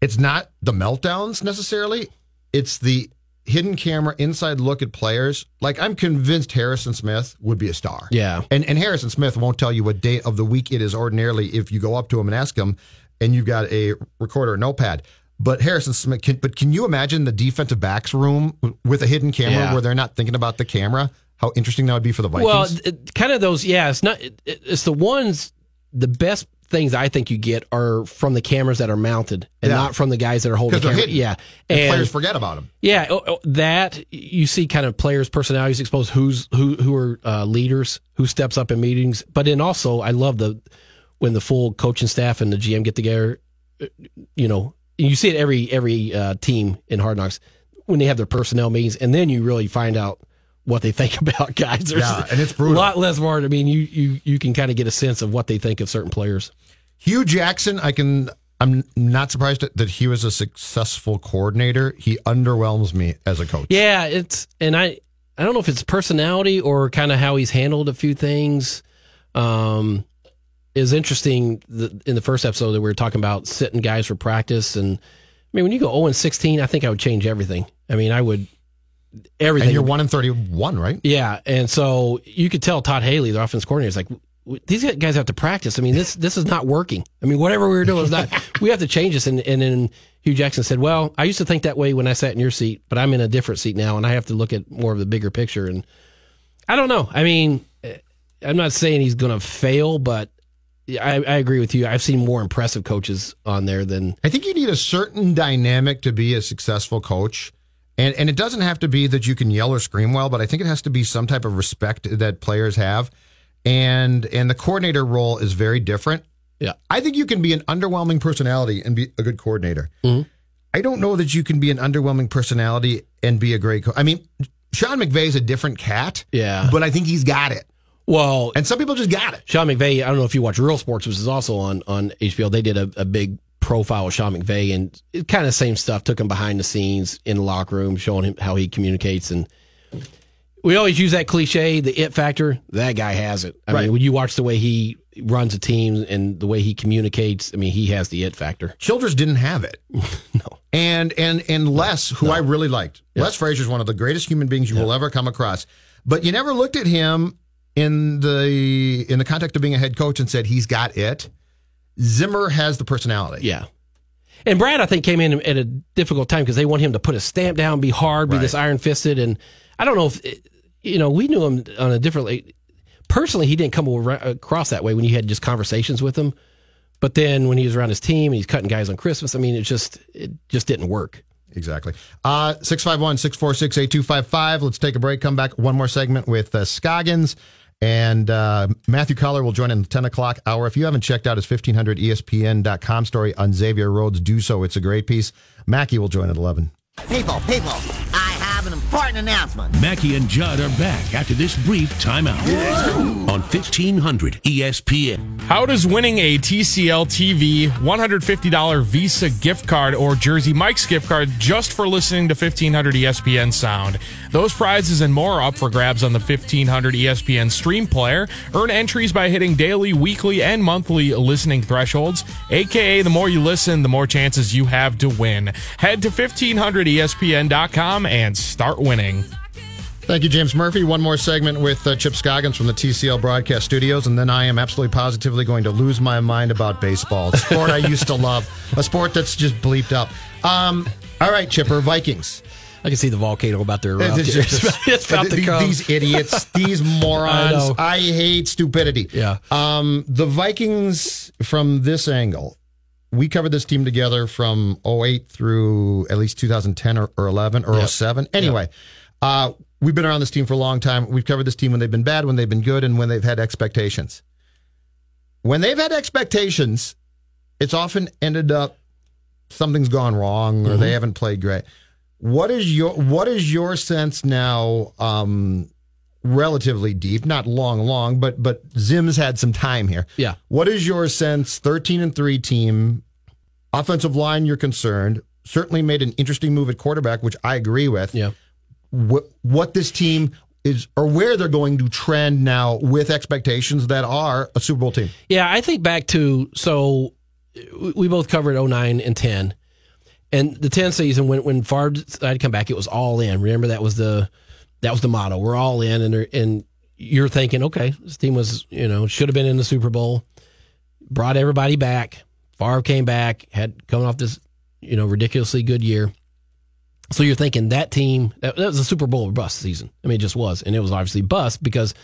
it's not the meltdowns necessarily, it's the hidden camera inside look at players. Like I'm convinced Harrison Smith would be a star. Yeah. And and Harrison Smith won't tell you what day of the week it is ordinarily if you go up to him and ask him and you've got a recorder or notepad. But Harrison Smith can but can you imagine the defensive backs room with a hidden camera Yeah. where they're not thinking about the camera? How interesting that would be for the Vikings. Well, it, kind of those, yeah. It's not. It, it's the ones. The best things I think you get are from the cameras that are mounted, and Yeah. not from the guys that are holding. they're camera. hidden. Yeah, and players forget about them. Yeah, oh, oh, that you see kind of players' personalities exposed. Who's who who are uh, leaders, who steps up in meetings. But then also, I love the when the full coaching staff and the GM get together. uh, You know, you see it every every uh, team in Hard Knocks when they have their personnel meetings, and then you really find out what they think *laughs* about guys. There's Yeah, and it's brutal. a lot less hard. I mean, you you you can kind of get a sense of what they think of certain players. Hue Jackson, I can. I'm not surprised that, that he was a successful coordinator. He underwhelms me as a coach. Yeah, it's and I I don't know if it's personality or kind of how he's handled a few things. Um, is interesting the, in the first episode that we were talking about sitting guys for practice, and I mean when you go zero and sixteen, I think I would change everything. I mean, I would everything. And you're one in thirty-one, right? Yeah, and so you could tell Todd Haley, the offense coordinator, is like, these guys have to practice. I mean, this this is not working. I mean, whatever we were doing is not. *laughs* we have to change this. And and then Hue Jackson said, "Well, I used to think that way when I sat in your seat, but I'm in a different seat now, and I have to look at more of the bigger picture." And I don't know. I mean, eh, I'm not saying he's going to fail, but I, I agree with you. I've seen more impressive coaches on there than I think you need a certain dynamic to be a successful coach. And and it doesn't have to be that you can yell or scream well, but I think it has to be some type of respect that players have. And and the coordinator role is very different. Yeah. I think you can be an underwhelming personality and be a good coordinator. Mm-hmm. I don't know that you can be an underwhelming personality and be a great. I mean, Sean McVay's a different cat. Yeah. But I think he's got it. well. And some people just got it. Sean McVay, I don't know if you watch Real Sports, which is also on on HBO. They did a, a big profile of Sean McVay and it kind of same stuff. Took him behind the scenes in the locker room, showing him how he communicates. And we always use that cliche, the it factor. That guy has it. I Right. mean, when you watch the way he runs a team and the way he communicates, I mean, he has the it factor. Childress didn't have it. *laughs* No. And and and Les, who I really liked. Les Frazier is one of the greatest human beings you will ever come across. But you never looked at him in the in the context of being a head coach and said he's got it. Zimmer has the personality. Yeah. And Brad, I think, came in at a difficult time because they want him to put a stamp down, be hard, be Right. this iron fisted. And I don't know if, you know, we knew him on a different, Like, personally, he didn't come across that way when you had just conversations with him. But then when he was around his team and he's cutting guys on Christmas, I mean, it just, it just didn't work. Exactly. Uh 651-646-8255. Let's take a break. Come back. One more segment with uh, Scoggins. And uh, Matthew Coller will join in the 10 o'clock hour. If you haven't checked out his E 1500ESPN.com story on Xavier Rhodes, do so. It's a great piece. Mackey will join at 11. People, people, I have an important announcement. Mackey and Judd are back after this brief timeout on 1500 ESPN. How does winning a TCL TV $150 Visa gift card or Jersey Mike's gift card just for listening to 1500 ESPN sound? Those prizes and more are up for grabs on the 1500 ESPN stream player. Earn entries by hitting daily, weekly, and monthly listening thresholds, aka the more you listen, the more chances you have to win. Head to 1500ESPN.com and start winning. Thank you, James Murphy. One more segment with uh, Chip Scoggins from the TCL Broadcast Studios, and then I am absolutely positively going to lose my mind about baseball, a sport I used to love, a sport that's just bleeped up. Um, all right, Chipper, Vikings. I can see the volcano about to erupt. *laughs* It's just- It's about to these, come. these idiots, these *laughs* morons. know. I, hate stupidity. Yeah. Um, the Vikings, from this angle, we covered this team together from 08 through at least 2010 or, or 11 or Yep. 07. Anyway, uh, we've been around this team for a long time. We've covered this team when they've been bad, when they've been good, and when they've had expectations. When they've had expectations, it's often ended up something's gone wrong or they haven't played great. What is your what is your sense now? Um, relatively deep, not long, long, but but Zim's had some time here. Yeah. What is your sense? Thirteen and three team, offensive line. You're concerned. Certainly made an interesting move at quarterback, which I agree with. Yeah. What what this team is or where they're going to trend now with expectations that are a Super Bowl team. Yeah, I think back to so we- both covered 09 and 10. And the 10 season when when Favre decided to come back, it was all in. Remember that was the that was the motto. We're all in and and you're thinking, okay, this team was, you know, should have been in the Super Bowl. Brought everybody back. Favre came back, had coming off this, you know, ridiculously good year. So you're thinking that team that, that was a Super Bowl bust season. I mean, it just was, and it was obviously bust because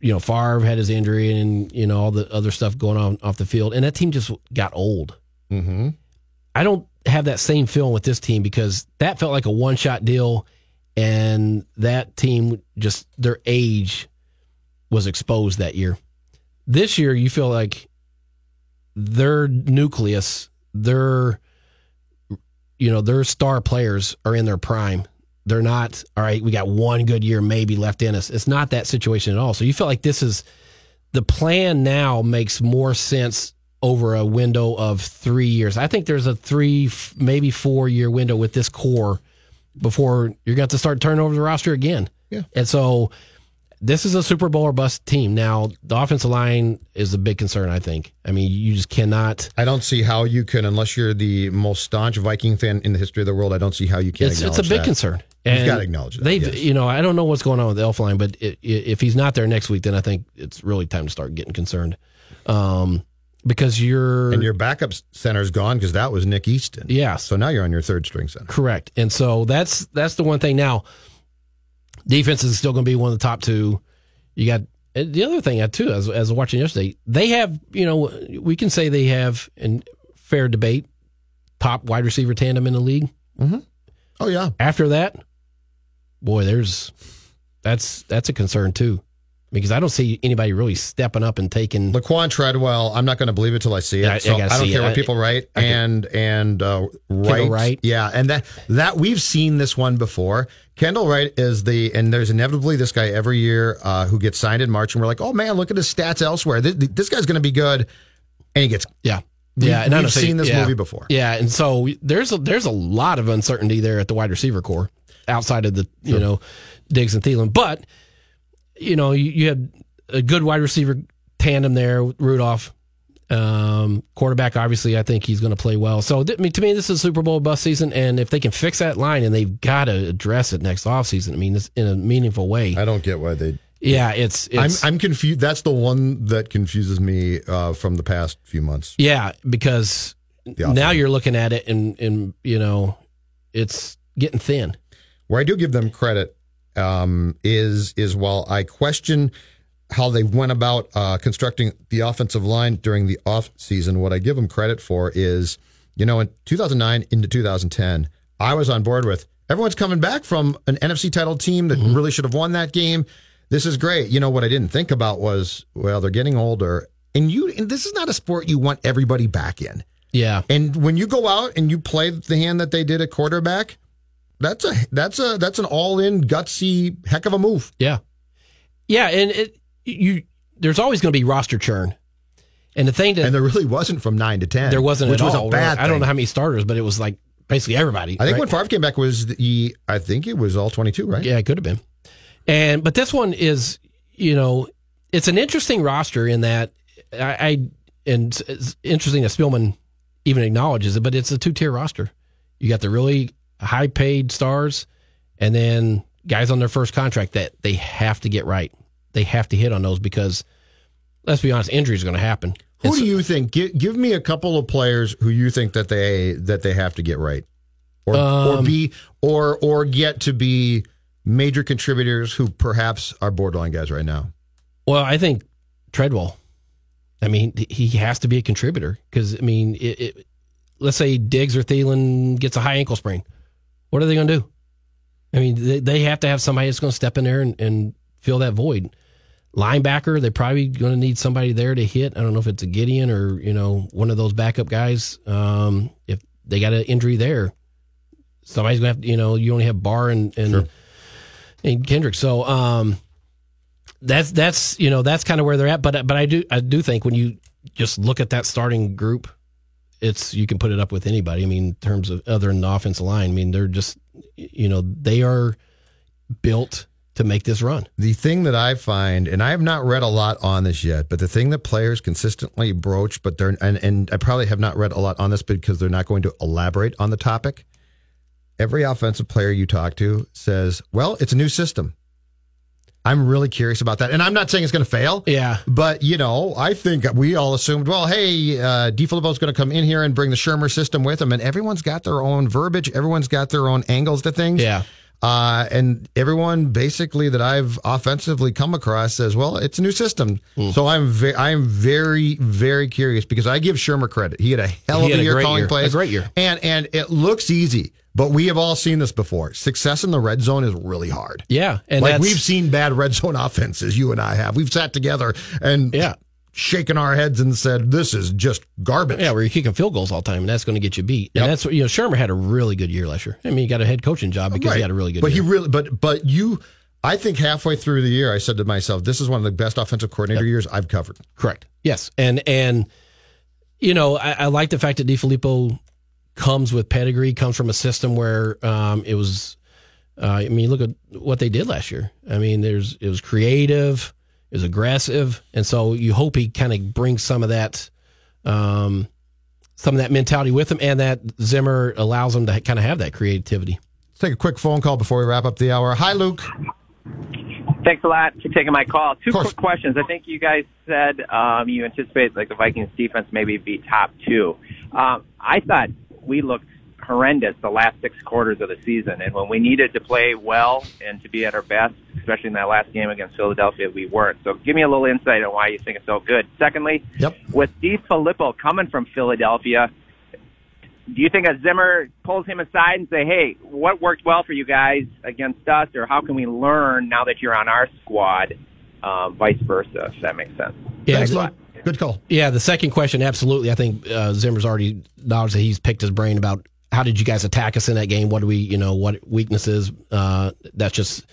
you know Favre had his injury and you know all the other stuff going on off the field, and that team just got old. Mm-hmm. I don't have that same feeling with this team because that felt like a one shot deal, and that team just their age was exposed that year. This year, you feel like their nucleus, their you know their star players are in their prime. They're not all right. We got one good year maybe left in us. It's not that situation at all. So you feel like this is the plan now makes more sense over a window of three years. I think there's a three, maybe four year window with this core before you're going to to start turning over the roster again. Yeah. And so this is a Super Bowl or bust team. Now, the offensive line is a big concern, I think. I mean, you just cannot. I don't see how you can, unless you're the most staunch Viking fan in the history of the world. I don't see how you can. It's, it's a big that. concern. You've got to acknowledge that. They've, yes. you know, I don't know what's going on with the Elflein, but i i if he's not there next week, then I think it's really time to start getting concerned. Um, because you're and your backup center's gone because that was Nick Easton. Yeah. So now you're on your third string center. Correct. And so that's that's the one thing. Now, defense is still going to be one of the top two. You got the other thing too, as as I was watching yesterday, they have you know we can say they have in fair debate top wide receiver tandem in the league. Mm-hmm. Oh yeah. After that, boy, there's that's that's a concern too, because I don't see anybody really stepping up and taking. Laquan Treadwell, I'm not going to believe it till I see it. I- I so I, gotta don't care it. what people write. I and and uh, Wright, Wright. yeah, and that that we've seen this one before. Kendall Wright is the and there's inevitably this guy every year uh, who gets signed in March, and we're like, oh man, look at his stats elsewhere. This, this guy's going to be good, and he gets Yeah. We- yeah, and I we've seen this yeah. movie before. Yeah, and so there's a there's a lot of uncertainty there at the wide receiver core outside of the you know Diggs and Thielen, but you know you, you had a good wide receiver tandem there, Rudolph. Um, quarterback, obviously, I think he's going to play well. So, I mean, to me, this is a Super Bowl bust season, and if they can fix that line, and they've got to address it next offseason, I mean, this in a meaningful way. I don't get why they. Yeah, it's, it's I'm I'm confused. That's the one that confuses me uh, from the past few months. Yeah, because now you're looking at it and and you know, it's getting thin. Where I do give them credit um, is is while I question how they went about uh, constructing the offensive line during the off season, what I give them credit for is, you know, in 2009 into 2010, I was on board with everyone's coming back from an NFC title team that really should have won that game. This is great. You know what I didn't think about was, well, they're getting older, and you. And this is not a sport you want everybody back in. Yeah. And when you go out and you play the hand that they did at quarterback, that's a that's a that's an all in gutsy heck of a move. Yeah. Yeah, and it you there's always going to be roster churn. And the thing that And there really wasn't from nine to ten. there wasn't which was all. a bad. I don't know how many starters, but it was like basically everybody. I think right? when Favre came back was the I think it was all twenty two, right? Yeah, it could have been. And but this one is, you know, it's an interesting roster in that I, I and it's interesting that Spielman even acknowledges it, but it's a two tier roster. You got the really high paid stars, and then guys on their first contract that they have to get right. They have to hit on those because let's be honest, injuries are going to happen. Who do you think? Give, give me a couple of players who you think that they that they have to get right, or or Um, be or or get to be major contributors who perhaps are borderline guys right now. Well, I think Treadwell. I mean, he has to be a contributor because I mean, it, it, let's say Diggs or Thielen gets a high ankle sprain. What are they going to do? I mean, they, they have to have somebody that's going to step in there and, and fill that void. Linebacker, they're probably going to need somebody there to hit. I don't know if it's a Gedeon or you know one of those backup guys. Um, if they got an injury there, somebody's going to have. To, you know, you only have Barr and and, and Kendrick. So um, that's that's you know that's kind of where they're at. But but I do I do think when you just look at that starting group, it's you can put it up with anybody. I mean, in terms of other than the offensive line, I mean they're just you know they are built to make this run. The thing that I find, and I have not read a lot on this yet, but the thing that players consistently broach, but they're and, and I probably have not read a lot on this because they're not going to elaborate on the topic. Every offensive player you talk to says, "Well, it's a new system." I'm really curious about that, and I'm not saying it's going to fail. Yeah, but you know, I think we all assumed, well, hey, uh, DeFilippo's going to come in here and bring the Shurmur system with him, and everyone's got their own verbiage, everyone's got their own angles to things. Yeah. Uh, and everyone basically that I've offensively come across says, "Well, it's a new system." Hmm. So I'm ve- I'm very very curious because I give Shurmur credit. He had a hell of a year calling year. plays, A great year. and and it looks easy, but we have all seen this before. Success in the red zone is really hard. Yeah, and like we've seen bad red zone *laughs* offenses. You and I have. We've sat together and yeah. Shaken our heads and said, "This is just garbage." Yeah, where you're kicking field goals all the time, and that's going to get you beat. Yep. And that's what you know. Shurmur had a really good year last year. I mean, he got a head coaching job because he had a really good. But year. he really, but but you, I think halfway through the year, I said to myself, "This is one of the best offensive coordinator years I've covered." Correct. Yes, and and you know I, I like the fact that DeFilippo comes with pedigree, comes from a system where um, it was. Uh, I mean, look at what they did last year. I mean, there's it was creative, it was aggressive, and so you hope he kind of brings some of that, um, some of that mentality with him, and that Zimmer allows him to kind of have that creativity. Let's take a quick phone call before we wrap up the hour. Hi, Luke. Thanks a lot for taking my call. Two quick questions. I think you guys said um, you anticipate like the Vikings defense maybe be top two. Um, I thought we looked horrendous the last six quarters of the season, and when we needed to play well and to be at our best, especially in that last game against Philadelphia, we weren't. So give me a little insight on why you think it's so good. Secondly, yep. with DeFilippo coming from Philadelphia, do you think a Zimmer pulls him aside and say, "Hey, what worked well for you guys against us, or how can we learn now that you're on our squad?" Um, vice versa, if that makes sense. Yeah, Thanks. Good call. Yeah, the second question, absolutely. I think uh, Zimmer's already acknowledged that he's picked his brain about how did you guys attack us in that game? What do we, you know, what weaknesses? Uh, that's just,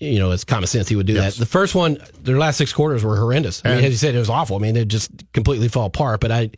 you know, it's common sense he would do Yes. that. The first one, their last six quarters were horrendous. I mean, as you said, it was awful. I mean, they just completely fall apart. But I,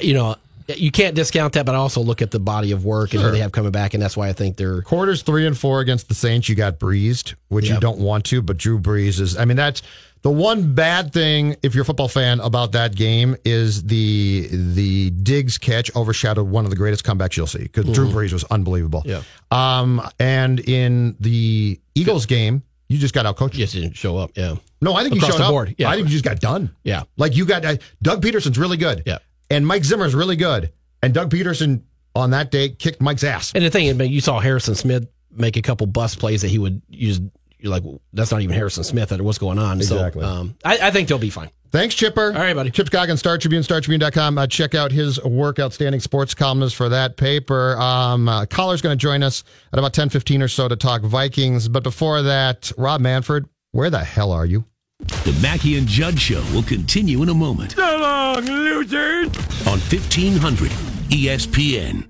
you know, you can't discount that, but I also look at the body of work and who they have coming back, and that's why I think they're Quarters three and four against the Saints, you got breezed, which you don't want to, but Drew Brees is. I mean, that's the one bad thing if you're a football fan about that game is the the Diggs catch overshadowed one of the greatest comebacks you'll see because Drew Brees was unbelievable. Yeah. Um, and in the Eagles game, you just got out coached. just didn't show up. Yeah. No, I think Across you showed the up. yeah. I think you just got done. Yeah. Like you got uh, Doug Pederson's really good. Yeah. And Mike Zimmer's really good. And Doug Pederson on that day kicked Mike's ass. And the thing, you saw Harrison Smith make a couple bust plays that he would use. You're like, that's not even Harrison Smith. Or what's going on? Exactly. So, um, I, I think they'll be fine. Thanks, Chipper. All right, buddy. Chip Scoggin, Star Tribune, StarTribune.com. Uh, check out his work, Outstanding Sports Columnist for that paper. Um, uh, Coller's going to join us at about 10.15 or so to talk Vikings. But before that, Rob Manfred, where the hell are you? The Mackey and Judd Show will continue in a moment So long, losers! on 1500 ESPN.